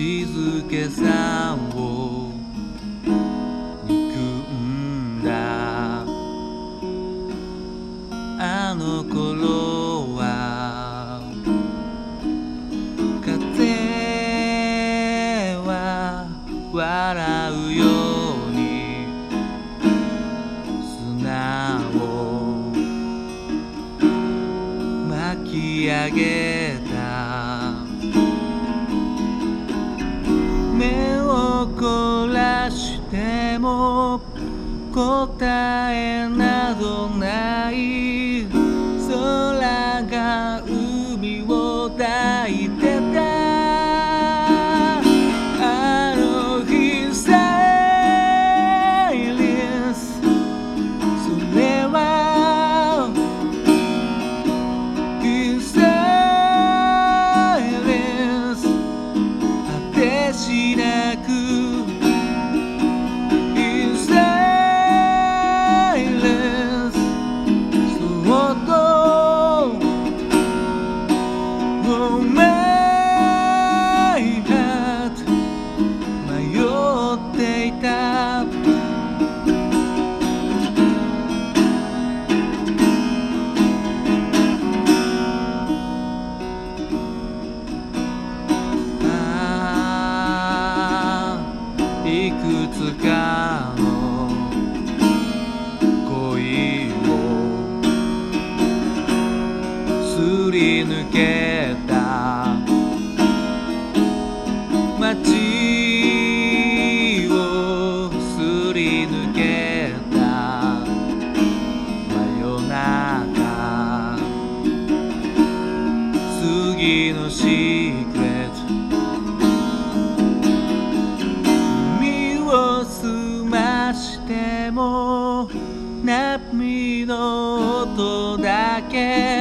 静けさを憎んだ。あの頃は風は笑うよも答えなどない。迷っていた。いくつかり抜けた真夜中。次のシークレット。身を澄ましても波の音だけ。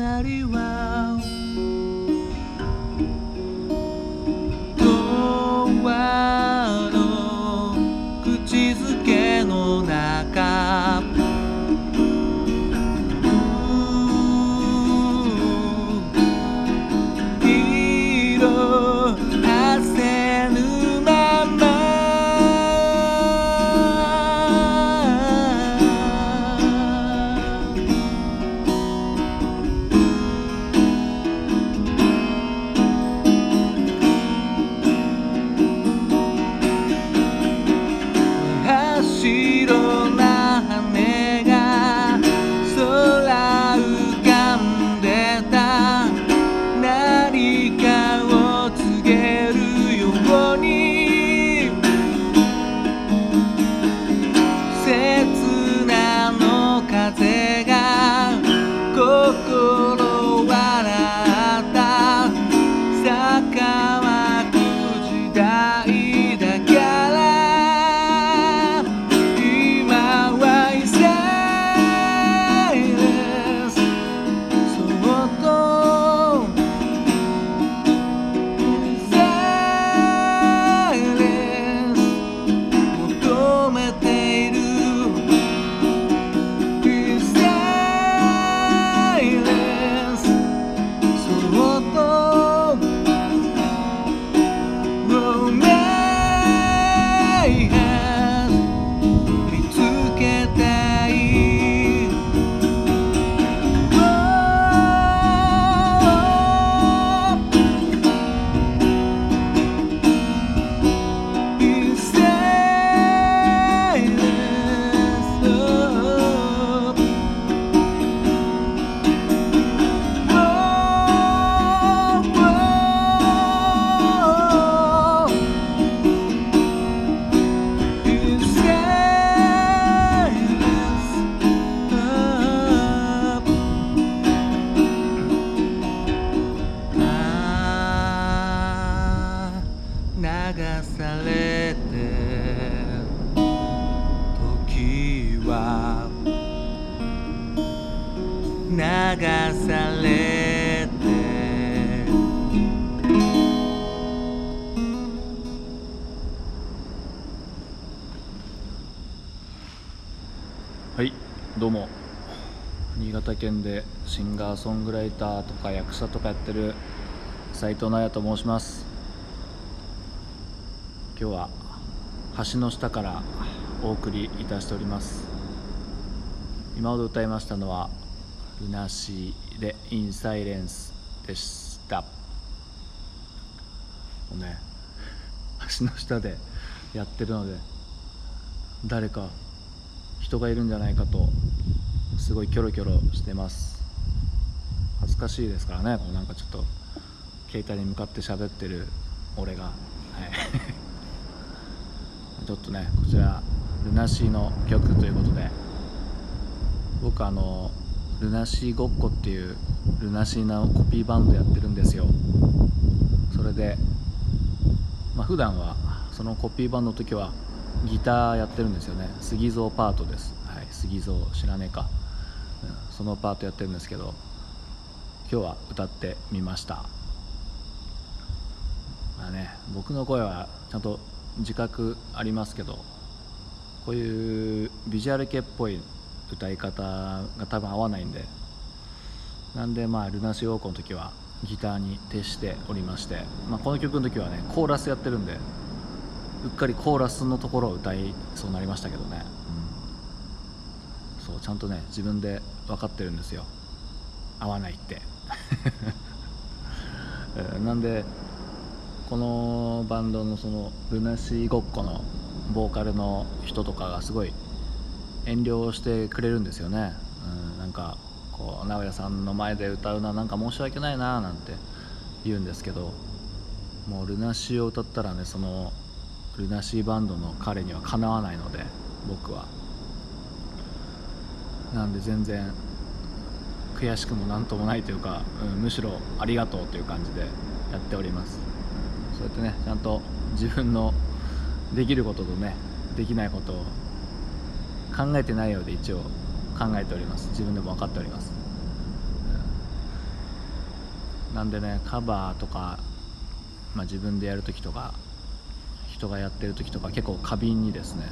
光はされて。はいどうも。新潟県でシンガーソングライターとか役者とかやってる斉藤直也と申します。今日は橋の下からお送りいたしております。今ほど歌いましたのは「ルナシーでインサイレンス」でした。もうね橋の下でやってるので誰か人がいるんじゃないかとすごいキョロキョロしてます。恥ずかしいですからねこうなんかちょっと携帯に向かって喋ってる俺が、はい、ちょっとねこちらルナシーの曲ということで僕あのルナシーごっこっていうルナシーのコピーバンドやってるんですよ。それでまあ普段はそのコピーバンドの時はギターやってるんですよね。杉蔵パートです、はい、杉蔵知らねえか、うん、そのパートやってるんですけど今日は歌ってみました。まあね僕の声はちゃんと自覚ありますけどこういうビジュアル系っぽい歌い方が多分合わないんで。なんでまあルナシーウォークの時はギターに徹しておりまして、まあ、この曲の時はねコーラスやってるんでうっかりコーラスのところを歌いそうになりましたけどね、うん、そうちゃんとね自分で分かってるんですよ。合わないって。なんでこのバンドのそのルナシーごっこのボーカルの人とかがすごい遠慮してくれるんですよね、うん、なんかこう直哉さんの前で歌うのはなんか申し訳ないななんて言うんですけどもうルナシーを歌ったらねそのルナシーバンドの彼にはかなわないので僕は。なんで全然悔しくも何ともないというか、うん、むしろありがとうという感じでやっております。そうやってねちゃんと自分のできることとねできないことを考えてないようで一応考えております。自分でも分かっております、うん、なんでねカバーとか、まあ、自分でやるときとか人がやってる時とか結構過敏にですね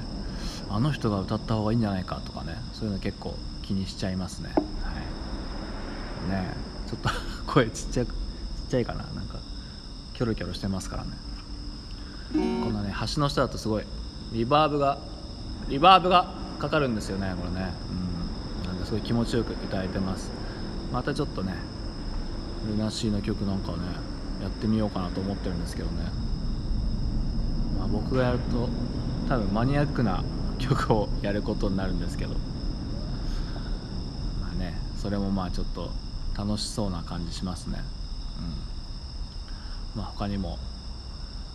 あの人が歌った方がいいんじゃないかとかねそういうの結構気にしちゃいますね。はい。ねちょっと 声ちっちゃくちっちゃいかな。なんかキョロキョロしてますからね。このね橋の下だとすごいリバーブがリバーブがかかるんですよねこれね。うん。なんですごい気持ちよく歌えてます。またちょっとねルナシーの曲なんかねやってみようかなと思ってるんですけどね。まあ、僕がやると多分マニアックな曲をやることになるんですけど。まあねそれもまあちょっと楽しそうな感じしますね。うん。まあ他にも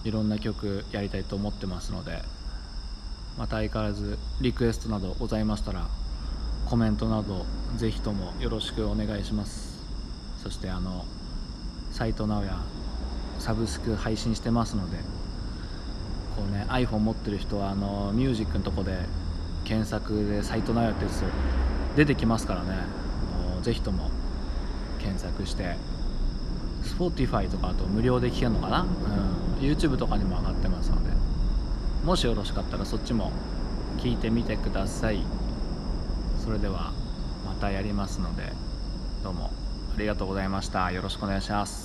いろんな曲やりたいと思ってますのでまた相変わらずリクエストなどございましたらコメントなどぜひともよろしくお願いします。そしてあの斎藤直哉サブスク配信してますのでこうね iPhone 持ってる人はあのミュージックのとこで検索でサイト内容ってやつ出てきますからね。もうぜひとも検索して Spotify とかあと無料で聴けるのかな、うん、YouTube とかにも上がってますのでもしよろしかったらそっちも聞いてみてください。それではまたやりますのでどうもありがとうございました。よろしくお願いします。